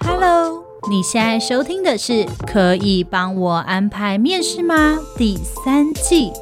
Hello，你现在收听的是《可以帮我安排面试吗》第三季。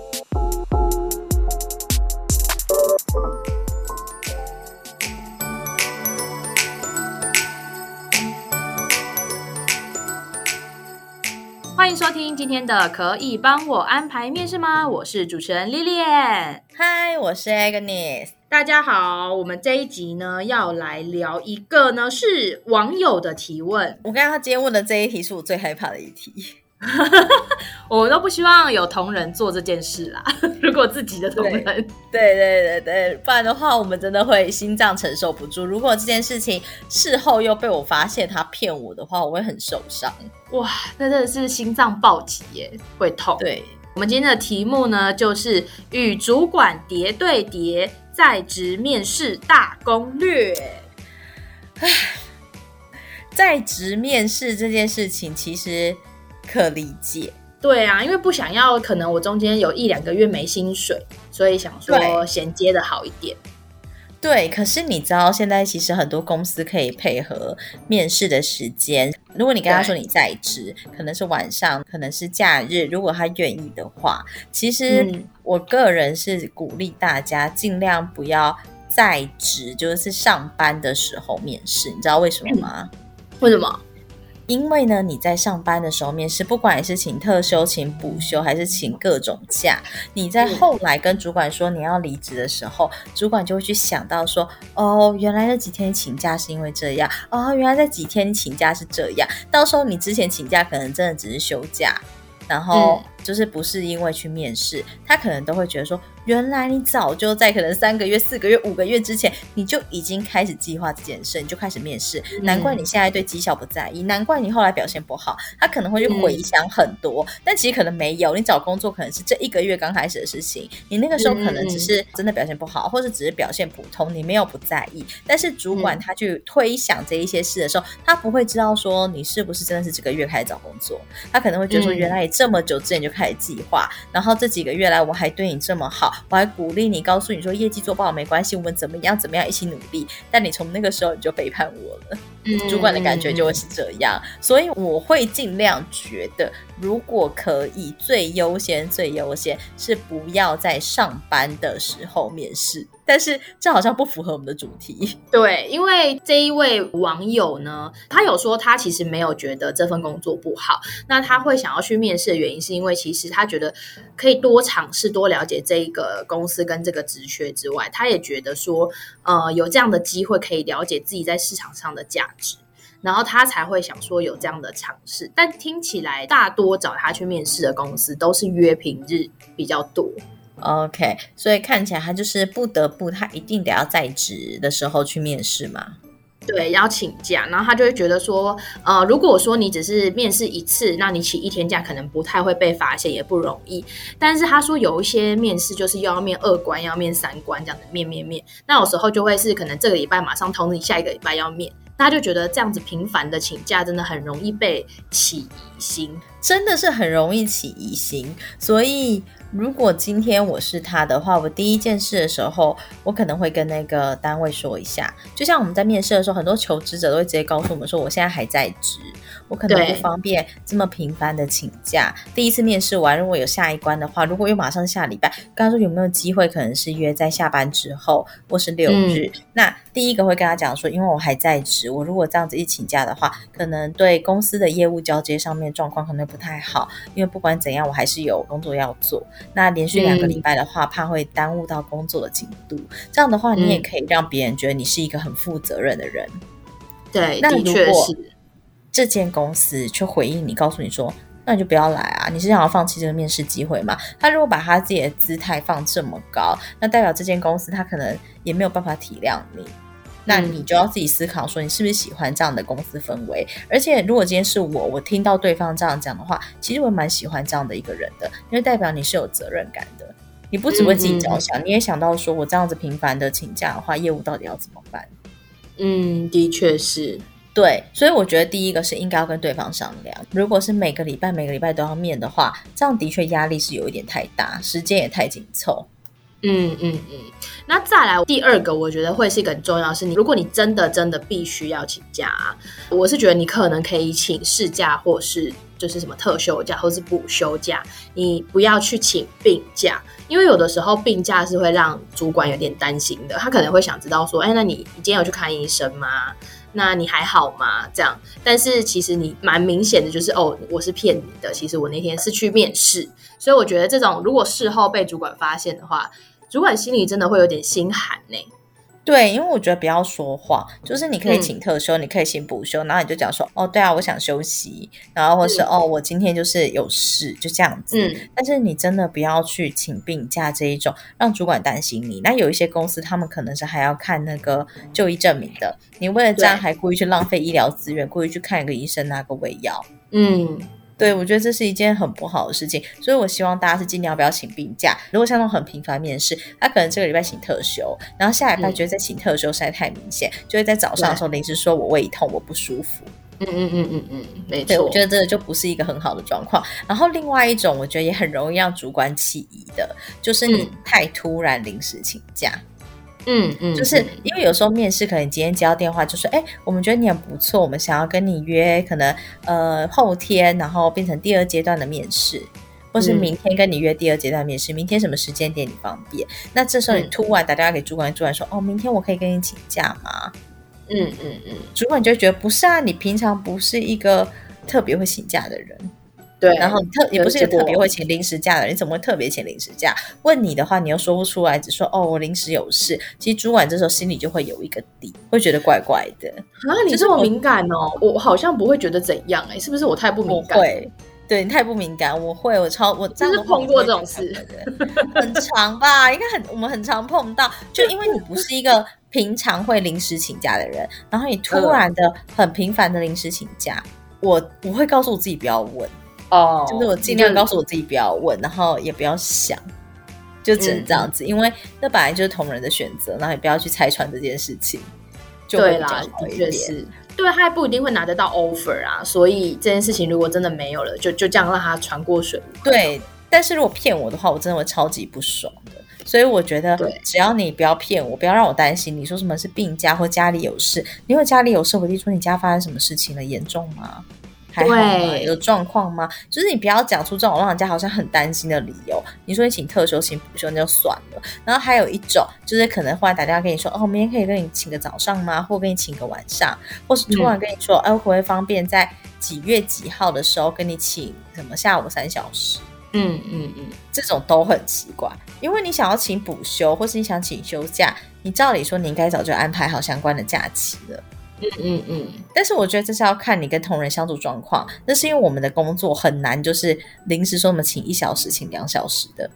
欢迎收听今天的《可以帮我安排面试吗》？我是主持人 Lilian，嗨，我是 Agnes。大家好，我们这一集呢要来聊一个呢是网友的提问。我刚刚他今天问的这一题是我最害怕的一题。我都不希望有同仁做这件事啦。如果自己的同仁，对对对对对，不然的话，我们真的会心脏承受不住。如果这件事情事后又被我发现他骗我的话，我会很受伤。哇，那真的是心脏暴击耶，会痛。对，我们今天的题目呢，就是与主管叠对叠在职面试大攻略。唉，在职面试这件事情，其实。可理解，对啊，因为不想要，可能我中间有一两个月没薪水，所以想说衔接的好一点。对，可是你知道，现在其实很多公司可以配合面试的时间。如果你跟他说你在职，可能是晚上，可能是假日，如果他愿意的话，其实我个人是鼓励大家尽量不要在职，就是上班的时候面试。你知道为什么吗？嗯，为什么？因为呢，你在上班的时候面试，不管你是请特休、请补休，还是请各种假，你在后来跟主管说你要离职的时候，主管就会去想到说，哦，原来那几天请假是因为这样，哦，原来那几天请假是这样，到时候你之前请假可能真的只是休假，然后就是不是因为去面试，他可能都会觉得说。原来你早就在可能三个月、四个月、五个月之前，你就已经开始计划这件事，你就开始面试。难怪你现在对绩效不在意，难怪你后来表现不好。他可能会去回想很多，嗯、但其实可能没有。你找工作可能是这一个月刚开始的事情，你那个时候可能只是真的表现不好，或者只是表现普通，你没有不在意。但是主管他去推想这一些事的时候，他不会知道说你是不是真的是这个月开始找工作，他可能会觉得说，原来你这么久之前就开始计划，然后这几个月来我还对你这么好。我还鼓励你，告诉你说业绩做不好没关系，我们怎么样怎么样一起努力。但你从那个时候你就背叛我了，嗯，主管的感觉就会是这样，所以我会尽量觉得。如果可以，最优先、最优先是不要在上班的时候面试。但是这好像不符合我们的主题。对，因为这一位网友呢，他有说他其实没有觉得这份工作不好。那他会想要去面试的原因，是因为其实他觉得可以多尝试、多了解这一个公司跟这个职缺之外，他也觉得说，呃，有这样的机会可以了解自己在市场上的价值。然后他才会想说有这样的尝试，但听起来大多找他去面试的公司都是约平日比较多。OK，所以看起来他就是不得不，他一定得要在职的时候去面试嘛。对，要请假，然后他就会觉得说，呃，如果说你只是面试一次，那你请一天假可能不太会被发现，也不容易。但是他说有一些面试就是又要面二关，要面三关这样子面面面，那有时候就会是可能这个礼拜马上通知你下一个礼拜要面。他就觉得这样子频繁的请假，真的很容易被起疑心，真的是很容易起疑心。所以，如果今天我是他的话，我第一件事的时候，我可能会跟那个单位说一下。就像我们在面试的时候，很多求职者都会直接告诉我们说，我现在还在职。我可能不方便这么频繁的请假。第一次面试完，如果有下一关的话，如果又马上下礼拜，刚刚说有没有机会，可能是约在下班之后，或是六日。嗯、那第一个会跟他讲说，因为我还在职，我如果这样子一请假的话，可能对公司的业务交接上面状况可能不太好，因为不管怎样，我还是有工作要做。那连续两个礼拜的话，嗯、怕会耽误到工作的进度。这样的话，你也可以让别人觉得你是一个很负责任的人。对，那如果是。这间公司却回应你，告诉你说，那你就不要来啊！你是想要放弃这个面试机会吗？他如果把他自己的姿态放这么高，那代表这间公司他可能也没有办法体谅你。那你就要自己思考说，你是不是喜欢这样的公司氛围？而且，如果今天是我，我听到对方这样讲的话，其实我蛮喜欢这样的一个人的，因为代表你是有责任感的。你不只为自己着想，你也想到说我这样子频繁的请假的话，业务到底要怎么办？嗯，的确是。对，所以我觉得第一个是应该要跟对方商量。如果是每个礼拜每个礼拜都要面的话，这样的确压力是有一点太大，时间也太紧凑。嗯嗯嗯。那再来第二个，我觉得会是一个很重要的是，你如果你真的真的必须要请假啊，我是觉得你可能可以请事假，或是就是什么特休假，或是补休假，你不要去请病假，因为有的时候病假是会让主管有点担心的，他可能会想知道说，哎，那你你今天有去看医生吗？那你还好吗？这样，但是其实你蛮明显的就是，哦，我是骗你的，其实我那天是去面试，所以我觉得这种如果事后被主管发现的话。主管心里真的会有点心寒呢。对，因为我觉得不要说谎，就是你可以请特休，嗯、你可以请补休，然后你就讲说，哦，对啊，我想休息，然后或是、嗯、哦，我今天就是有事，就这样子。嗯，但是你真的不要去请病假这一种，让主管担心你。那有一些公司，他们可能是还要看那个就医证明的，你为了这样还故意去浪费医疗资源，故意去看一个医生拿个胃药，嗯。对，我觉得这是一件很不好的事情，所以我希望大家是尽量不要请病假。如果像那种很频繁面试，他可能这个礼拜请特休，然后下礼拜觉得在请特休实在太明显，嗯、就会在早上的时候临时说我胃痛，我不舒服。嗯嗯嗯嗯嗯，没错。对，我觉得这个就不是一个很好的状况。然后另外一种，我觉得也很容易让主管起疑的，就是你太突然临时请假。嗯嗯嗯，就是因为有时候面试，可能你今天接到电话就说，哎，我们觉得你很不错，我们想要跟你约，可能呃后天，然后变成第二阶段的面试，或是明天跟你约第二阶段面试，明天什么时间点你方便？那这时候你突然打电话给主管，主管说，哦，明天我可以跟你请假吗？嗯嗯嗯，主管就会觉得不是啊，你平常不是一个特别会请假的人。对，然后你特也不是一个特别会请临时假的人，你怎么会特别请临时假？问你的话，你又说不出来，只说哦，我临时有事。其实主管这时候心里就会有一个底，会觉得怪怪的。啊，你这么敏感哦？我好像不会觉得怎样哎，是不是我太不敏感？会，对你太不敏感。我会，我超我真的碰过这种事，很常吧？应该很我们很常碰到，就因为你不是一个平常会临时请假的人，然后你突然的很频繁的临时请假，我我会告诉我自己不要问。哦，就是我尽量告诉我自己不要问，然后也不要想，就只能这样子，嗯、因为那本来就是同人的选择，然后也不要去拆穿这件事情。就会比较好一点。对他也不一定会拿得到 offer 啊，所以这件事情如果真的没有了，就就这样让他船过水。对，但是如果骗我的话，我真的会超级不爽的。所以我觉得，只要你不要骗我，不要让我担心。你说什么是病假或家里有事，因为家里有事，我弟说你家发生什么事情了，严重吗？还好吗？有状况吗？就是你不要讲出这种让人家好像很担心的理由。你说你请特休、请补休那就算了。然后还有一种，就是可能后来打电话跟你说，哦，明天可以跟你请个早上吗？或跟你请个晚上，或是突然跟你说，哎、嗯，会不会方便在几月几号的时候跟你请什么下午三小时？嗯嗯嗯，这种都很奇怪，因为你想要请补休，或是你想请休假，你照理说你应该早就安排好相关的假期了。嗯嗯嗯，但是我觉得这是要看你跟同仁相处状况。那是因为我们的工作很难，就是临时说我们请一小时、请两小时的。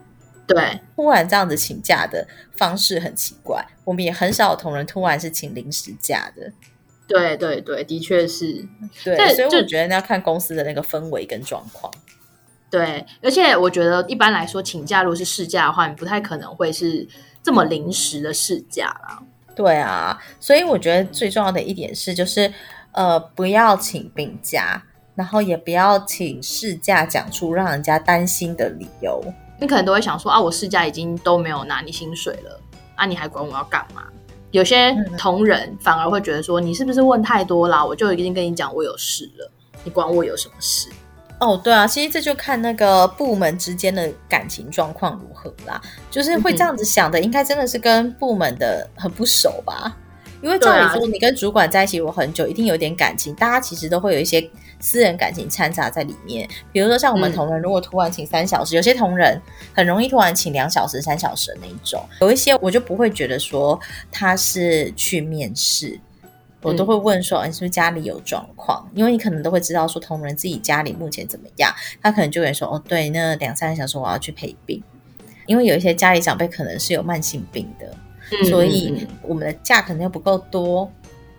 对，突然这样子请假的方式很奇怪。我们也很少有同仁突然是请临时假的。对对对，的确是。对，所以我觉得要看公司的那个氛围跟状况。对，而且我觉得一般来说请假如果是事假的话，你不太可能会是这么临时的事假啦。对啊，所以我觉得最重要的一点是，就是呃，不要请病假，然后也不要请事假，讲出让人家担心的理由。你可能都会想说啊，我事假已经都没有拿你薪水了，啊，你还管我要干嘛？有些同仁反而会觉得说，你是不是问太多啦？我就已经跟你讲我有事了，你管我有什么事？哦，对啊，其实这就看那个部门之间的感情状况如何啦。就是会这样子想的，应该真的是跟部门的很不熟吧？因为照理说，你跟主管在一起我很久，一定有点感情，大家其实都会有一些私人感情掺杂在里面。比如说像我们同仁，如果突然请三小时，有些同仁很容易突然请两小时、三小时的那一种。有一些我就不会觉得说他是去面试。我都会问说，你是不是家里有状况？因为你可能都会知道说，同仁自己家里目前怎么样，他可能就会说，哦，对，那两三个小时我要去陪病，因为有一些家里长辈可能是有慢性病的，嗯、所以我们的假可能又不够多，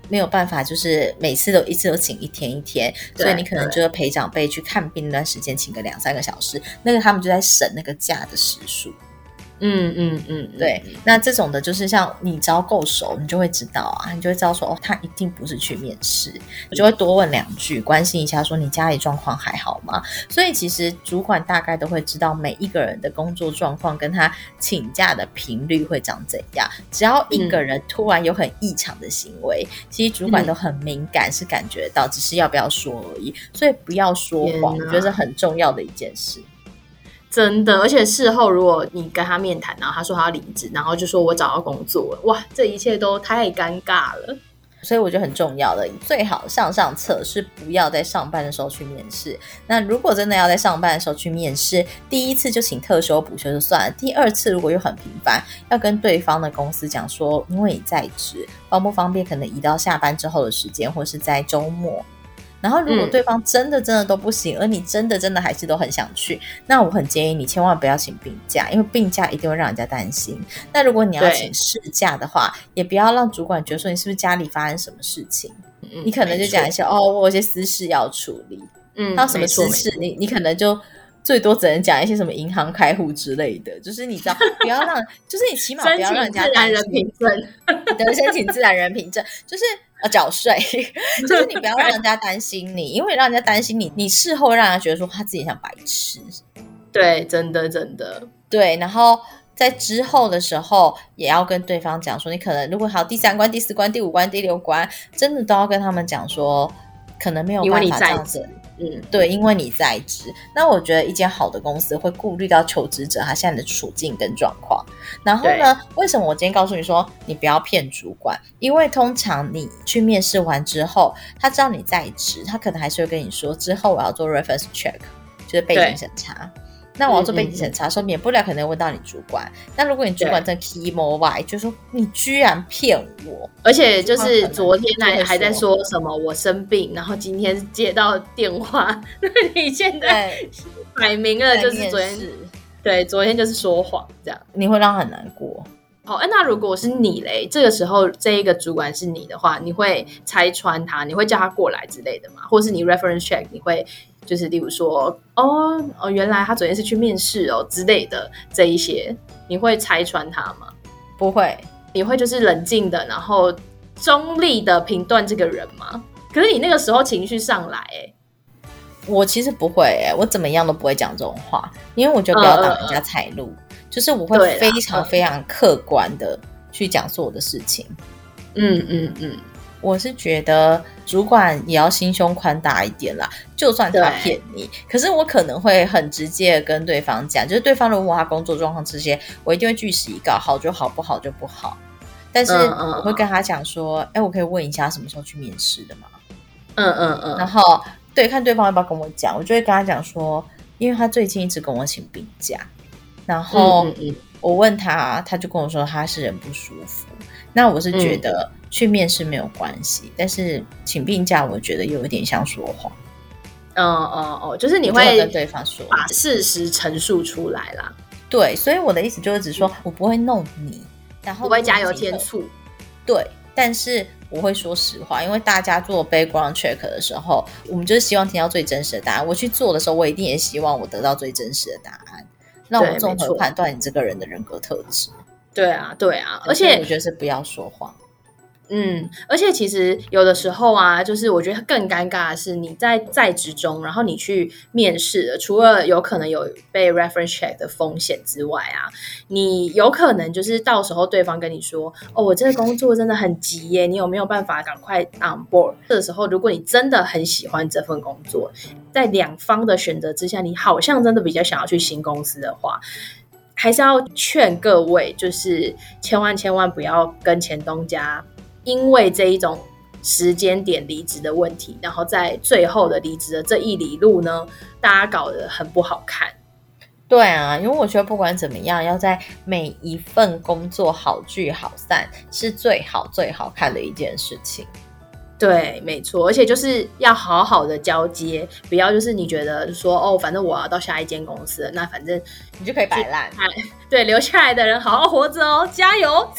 没有办法，就是每次都一次都请一天一天，所以你可能就要陪长辈去看病那段时间，请个两三个小时，那个他们就在省那个假的时数。嗯嗯嗯，对。那这种的就是像你只要够熟，你就会知道啊，你就会知道说哦，他一定不是去面试，我就会多问两句，关心一下说你家里状况还好吗？所以其实主管大概都会知道每一个人的工作状况跟他请假的频率会长怎样。只要一个人突然有很异常的行为，嗯、其实主管都很敏感，是感觉到，只是要不要说而已。所以不要说谎，我觉得是很重要的一件事。真的，而且事后如果你跟他面谈，然后他说他要离职，然后就说我找到工作了，哇，这一切都太尴尬了。所以我觉得很重要的，最好上上策是不要在上班的时候去面试。那如果真的要在上班的时候去面试，第一次就请特休补休就算了，第二次如果又很频繁，要跟对方的公司讲说，因为你在职，方不方便可能移到下班之后的时间，或是在周末。然后，如果对方真的真的都不行，嗯，而你真的真的还是都很想去，那我很建议你千万不要请病假，因为病假一定会让人家担心。那如果你要请事假的话，也不要让主管觉得说你是不是家里发生什么事情，嗯，你可能就讲一些哦，我有些私事要处理，嗯，还有什么私事，你你可能就最多只能讲一些什么银行开户之类的，就是你知道，不要让，就是你起码不要让人家担心。人凭证，对，申请自然人凭证，就是。呃，缴税，就是你不要让人家担心你，因为让人家担心你，你事后让人家觉得说他自己像白痴。对，真的真的，对。然后在之后的时候，也要跟对方讲说，你可能如果还有第三关、第四关、第五关、第六关，真的都要跟他们讲说，可能没有办法这样子。嗯，对，因为你在职，那我觉得一间好的公司会顾虑到求职者他现在的处境跟状况。然后呢，为什么我今天告诉你说你不要骗主管？因为通常你去面试完之后，他知道你在职，他可能还是会跟你说，之后我要做 reference check，就是背景审查。那我要做背景审查，说免不了可能问到你主管。那如果你主管真 key more why，就说你居然骗我，而且就是昨天还还在说什么我生病，然后今天接到电话，那你现在摆明了就是昨天，对，昨天就是说谎，这样你会让他很难过。好，那如果是你嘞，这个时候这一个主管是你的话，你会拆穿他，你会叫他过来之类的吗？或是你 reference check，你会？就是例如说，哦哦，原来他昨天是去面试哦之类的这一些，你会拆穿他吗？不会，你会就是冷静的，然后中立的评断这个人吗？可是你那个时候情绪上来，哎，我其实不会，哎，我怎么样都不会讲这种话，因为我觉得不要挡人家财路，呃，就是我会非常非常客观的去讲述我的事情。嗯嗯嗯。我是觉得主管也要心胸宽大一点啦，就算他骗你，可是我可能会很直接的跟对方讲，就是对方如果问他工作状况这些，我一定会据实以告，好就好，不好就不好。但是我会跟他讲说，哎、嗯嗯，我可以问一下什么时候去面试的吗？嗯嗯嗯。然后对，看对方要不要跟我讲，我就会跟他讲说，因为他最近一直跟我请病假，然后我问他，他就跟我说他是人不舒服。那我是觉得去面试没有关系，嗯，但是请病假我觉得有一点像说谎。嗯嗯哦，就是你会跟对方说，把事实陈述出来啦。对，所以我的意思就是只说我不会弄你，然后不会加油添醋。对，但是我会说实话，因为大家做 background check 的时候，我们就是希望听到最真实的答案。我去做的时候，我一定也希望我得到最真实的答案，让我综合判断你这个人的人格特质。对啊，对啊，而且我觉得是不要说谎。嗯，而且其实有的时候啊，就是我觉得更尴尬的是，你在在职中，然后你去面试，除了有可能有被 reference check 的风险之外啊，你有可能就是到时候对方跟你说：“哦，我这个工作真的很急耶，你有没有办法赶快 on board？” 这个时候，如果你真的很喜欢这份工作，在两方的选择之下，你好像真的比较想要去新公司的话。还是要劝各位，就是千万千万不要跟前东家，因为这一种时间点离职的问题，然后在最后的离职的这一里路呢，大家搞得很不好看。对啊，因为我觉得不管怎么样，要在每一份工作好聚好散，是最好最好看的一件事情。对，没错，而且就是要好好的交接，不要就是你觉得说哦，反正我要到下一间公司了，那反正你就可以摆烂。对，留下来的人好好活着哦，加油！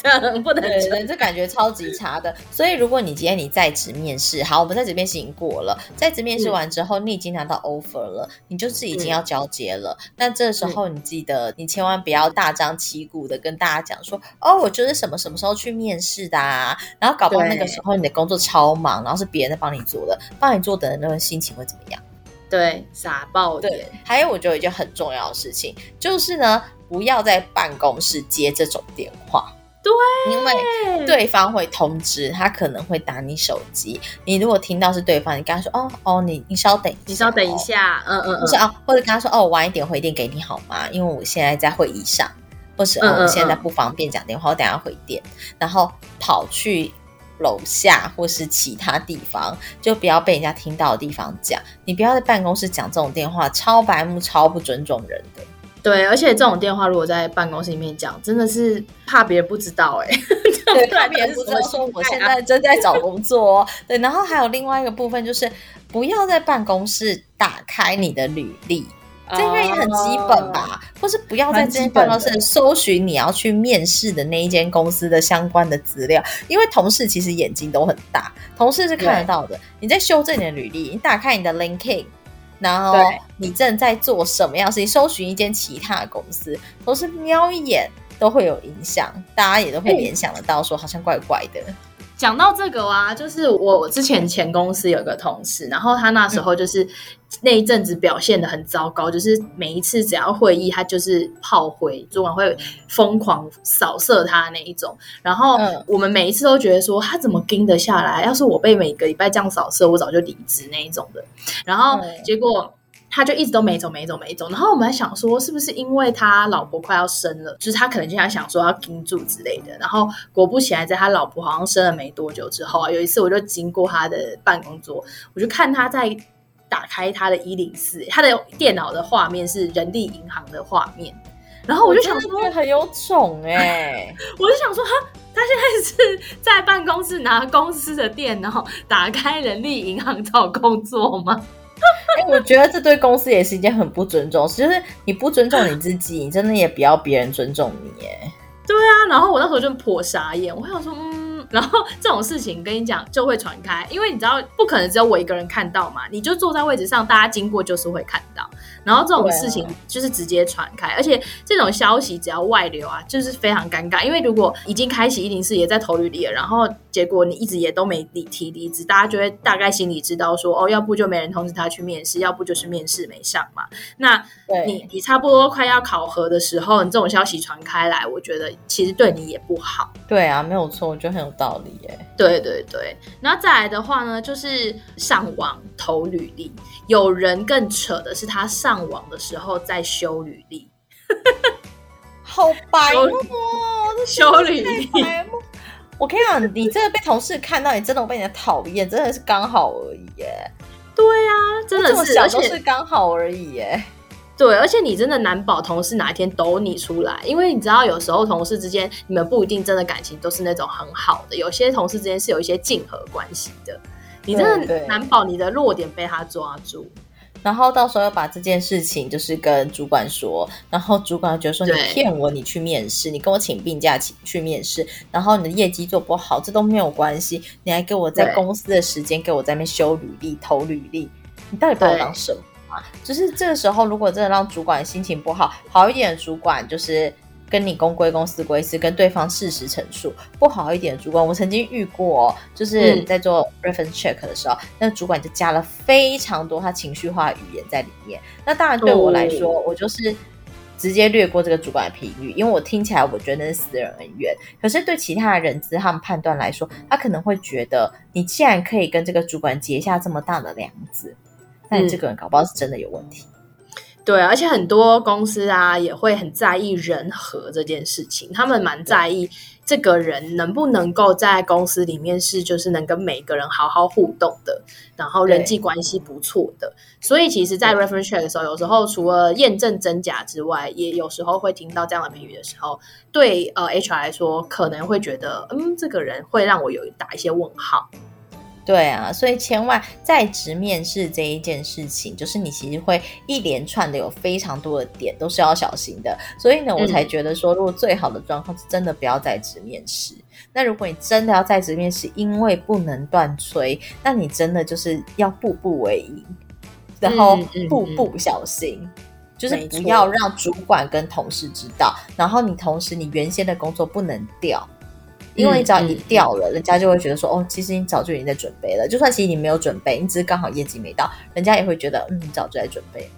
不能对，对，这感觉超级差的。所以如果你今天你在职面试，好，我们在职面试已经过了，在职面试完之后，嗯、你已经拿到 offer 了，你就是已经要交接了。那、嗯、这时候你记得，你千万不要大张旗鼓的跟大家讲说，哦，我就是什么什么时候去面试的啊，然后搞不好那个时候你的工作超忙，然后是别人在帮你做的，帮你做的人那个心情会怎么样？对，傻爆点。对，还有我觉得一件很重要的事情就是呢。不要在办公室接这种电话，对，因为对方会通知，他可能会打你手机。你如果听到是对方，你跟他说：“哦哦，你你稍等一下，你稍等一下，嗯嗯，或是哦，或者跟他说：哦，我晚一点回电给你好吗？因为我现在在会议上，或是哦，我现在不方便讲电话，我等下回电。然后跑去楼下或是其他地方，就不要被人家听到的地方讲。你不要在办公室讲这种电话，超白目，超不尊重人的。”对，而且这种电话如果在办公室里面讲，真的是怕别人不知道哎、欸，对，怕别人不知道说我现在正在找工作。对，然后还有另外一个部分就是，不要在办公室打开你的履历，这应该也很基本吧？哦、或是不要在这间办公室搜寻你要去面试的那一间公司的相关的资料，因为同事其实眼睛都很大，同事是看得到的。你在修正你的履历，你打开你的 LinkedIn。然后你正在做什么样的事情？搜寻一间其他的公司，都是瞄一眼都会有影响，大家也都会联想得到，说好像怪怪的。讲到这个啊，就是我之前前公司有个同事，然后他那时候就是那一阵子表现的很糟糕，嗯、就是每一次只要会议，他就是炮灰，主管会疯狂扫射他那一种。然后我们每一次都觉得说，他怎么盯得下来？要是我被每个礼拜这样扫射，我早就离职那一种的。然后结果。他就一直都没走，没走，没走。然后我们还想说，是不是因为他老婆快要生了，就是他可能经常想说要盯住之类的。然后果不其然，在他老婆好像生了没多久之后啊，有一次我就经过他的办公桌，我就看他在打开他的一零四，他的电脑的画面是人力银行的画面。然后我就想说，很有种哎、欸，我就想说，哈，他现在是在办公室拿公司的电脑打开人力银行找工作吗？哎、欸，我觉得这对公司也是一件很不尊重，就是你不尊重你自己，你真的也不要别人尊重你，哎。对啊，然后我那时候就颇傻眼，我想说，嗯，然后这种事情跟你讲就会传开，因为你知道不可能只有我一个人看到嘛，你就坐在位置上，大家经过就是会看到。然后这种事情就是直接传开，啊、而且这种消息只要外流啊，就是非常尴尬。因为如果已经开启一零四，也在投履里了，然后结果你一直也都没提提离职，大家就会大概心里知道说，哦，要不就没人通知他去面试，要不就是面试没上嘛。那你你差不多快要考核的时候，你这种消息传开来，我觉得其实对你也不好。对啊，没有错，我觉得很有道理耶。对对对，然后再来的话呢，就是上网投履历。有人更扯的是，他上网的时候在修履历，好白目，修履历。我跟你讲，你这个被同事看到，你真的被人家讨厌，真的是刚好而已耶。对、啊，真的是，而且是刚好而已耶。对，而且你真的难保同事哪一天抖你出来，因为你知道，有时候同事之间你们不一定真的感情都是那种很好的，有些同事之间是有一些竞合关系的。你真的难保你的弱点被他抓住，然后到时候要把这件事情就是跟主管说，然后主管觉得说，你骗我，你去面试，你跟我请病假去去面试，然后你的业绩做不好，这都没有关系，你还给我在公司的时间给我在那边修履历、投履历，你到底把我当什么啊？就是这个时候，如果真的让主管心情不好，好一点的主管就是。跟你公归公，私归私，跟对方事实陈述。不好一点的主管，我曾经遇过，就是在做 reference check 的时候，嗯、那主管就加了非常多他情绪化的语言在里面。那当然对我来说，哦、我就是直接略过这个主管的评语，因为我听起来我觉得那是私人恩怨。可是对其他的人资他们判断来说，他可能会觉得，你既然可以跟这个主管结下这么大的梁子，那你这个人搞不好是真的有问题。对，而且很多公司啊也会很在意人和这件事情，他们蛮在意这个人能不能够在公司里面是就是能跟每个人好好互动的，然后人际关系不错的。所以其实，在 reference check 的时候，有时候除了验证真假之外，也有时候会听到这样的评语的时候，对呃 HR 来说可能会觉得，嗯，这个人会让我有打一些问号。对啊，所以千万在职面试这一件事情，就是你其实会一连串的有非常多的点都是要小心的。所以呢，我才觉得说，如果最好的状况是真的不要在职面试。那如果你真的要在职面试，因为不能断吹，那你真的就是要步步为营，然后步步小心，嗯嗯嗯，就是不要让主管跟同事知道。然后你同时你原先的工作不能调。因为你只要一掉了，人家就会觉得说，哦，其实你早就已经在准备了。就算其实你没有准备，你只是刚好业绩没到，人家也会觉得，嗯，你早就在准备。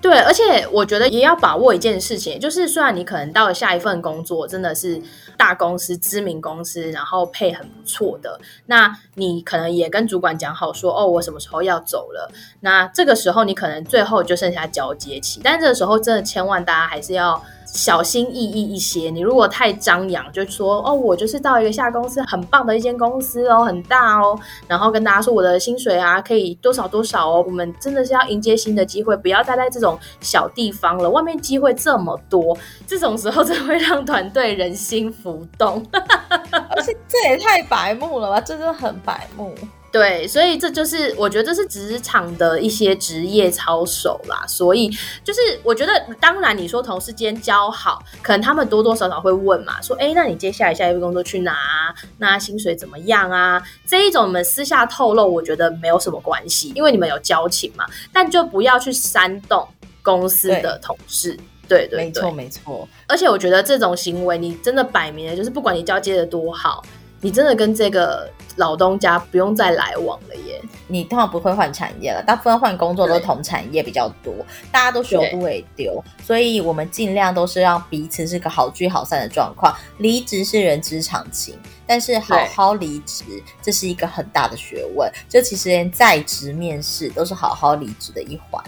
对，而且我觉得也要把握一件事情，就是虽然你可能到了下一份工作真的是大公司、知名公司，然后配很不错的，那你可能也跟主管讲好说，哦，我什么时候要走了。那这个时候你可能最后就剩下交接期，但这个时候真的千万大家还是要。小心翼翼一些，你如果太张扬，就说哦，我就是到一个下公司很棒的一间公司哦，很大哦，然后跟大家说我的薪水啊可以多少多少哦，我们真的是要迎接新的机会，不要待在这种小地方了，外面机会这么多，这种时候真的会让团队人心动，而且这也太白目了吧，真的很白目。对，所以这就是我觉得这是职场的一些职业操守啦。所以就是我觉得，当然你说同事间交好，可能他们多多少少会问嘛，说，哎，那你接下来下一份工作去哪？那薪水怎么样啊？这一种你们私下透露，我觉得没有什么关系，因为你们有交情嘛。但就不要去煽动公司的同事。对对，对，没错没错。而且我觉得这种行为，你真的摆明了就是，不管你交接的多好。你真的跟这个老东家不用再来往了耶！你通常不会换产业了，大部分换工作都同产业比较多，大家都学不会丢，所以我们尽量都是让彼此是个好聚好散的状况。离职是人之常情，但是好好离职这是一个很大的学问。就其实连在职面试都是好好离职的一环。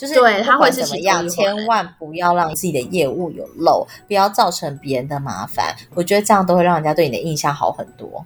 就是对他会怎么样，千万不要让自己的业务有漏，不要造成别人的麻烦。我觉得这样都会让人家对你的印象好很多。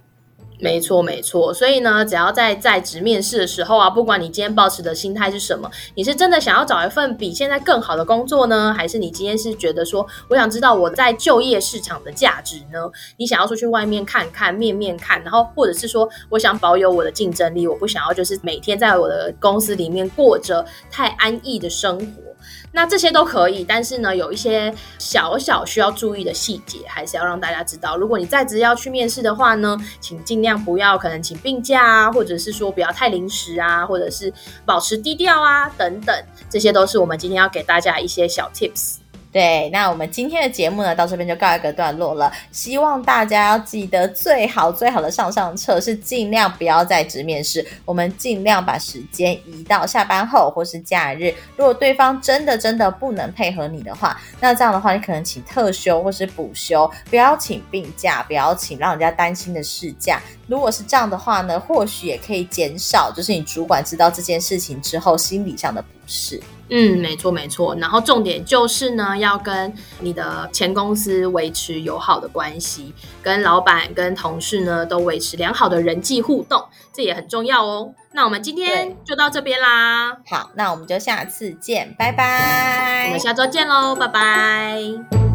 没错，没错。所以呢，只要在在职面试的时候啊，不管你今天抱持的心态是什么，你是真的想要找一份比现在更好的工作呢，还是你今天是觉得说，我想知道我在就业市场的价值呢？你想要出去外面看看，面面看，然后或者是说，我想保有我的竞争力，我不想要就是每天在我的公司里面过着太安逸的生活。那这些都可以，但是呢，有一些小小需要注意的细节，还是要让大家知道。如果你在职要去面试的话呢，请尽量不要可能请病假啊，或者是说不要太临时啊，或者是保持低调啊，等等，这些都是我们今天要给大家一些小 tips。对，那我们今天的节目呢，到这边就告一个段落了。希望大家要记得，最好最好的上上策是尽量不要在职面试，我们尽量把时间移到下班后或是假日。如果对方真的真的不能配合你的话，那这样的话，你可能请特休或是补休，不要请病假，不要请让人家担心的事假。如果是这样的话呢，或许也可以减少，就是你主管知道这件事情之后心理上的不适。嗯，没错没错。然后重点就是呢，要跟你的前公司维持友好的关系，跟老板、跟同事呢都维持良好的人际互动，这也很重要哦。那我们今天就到这边啦。好，那我们就下次见，拜拜。我们下周见喽，拜拜。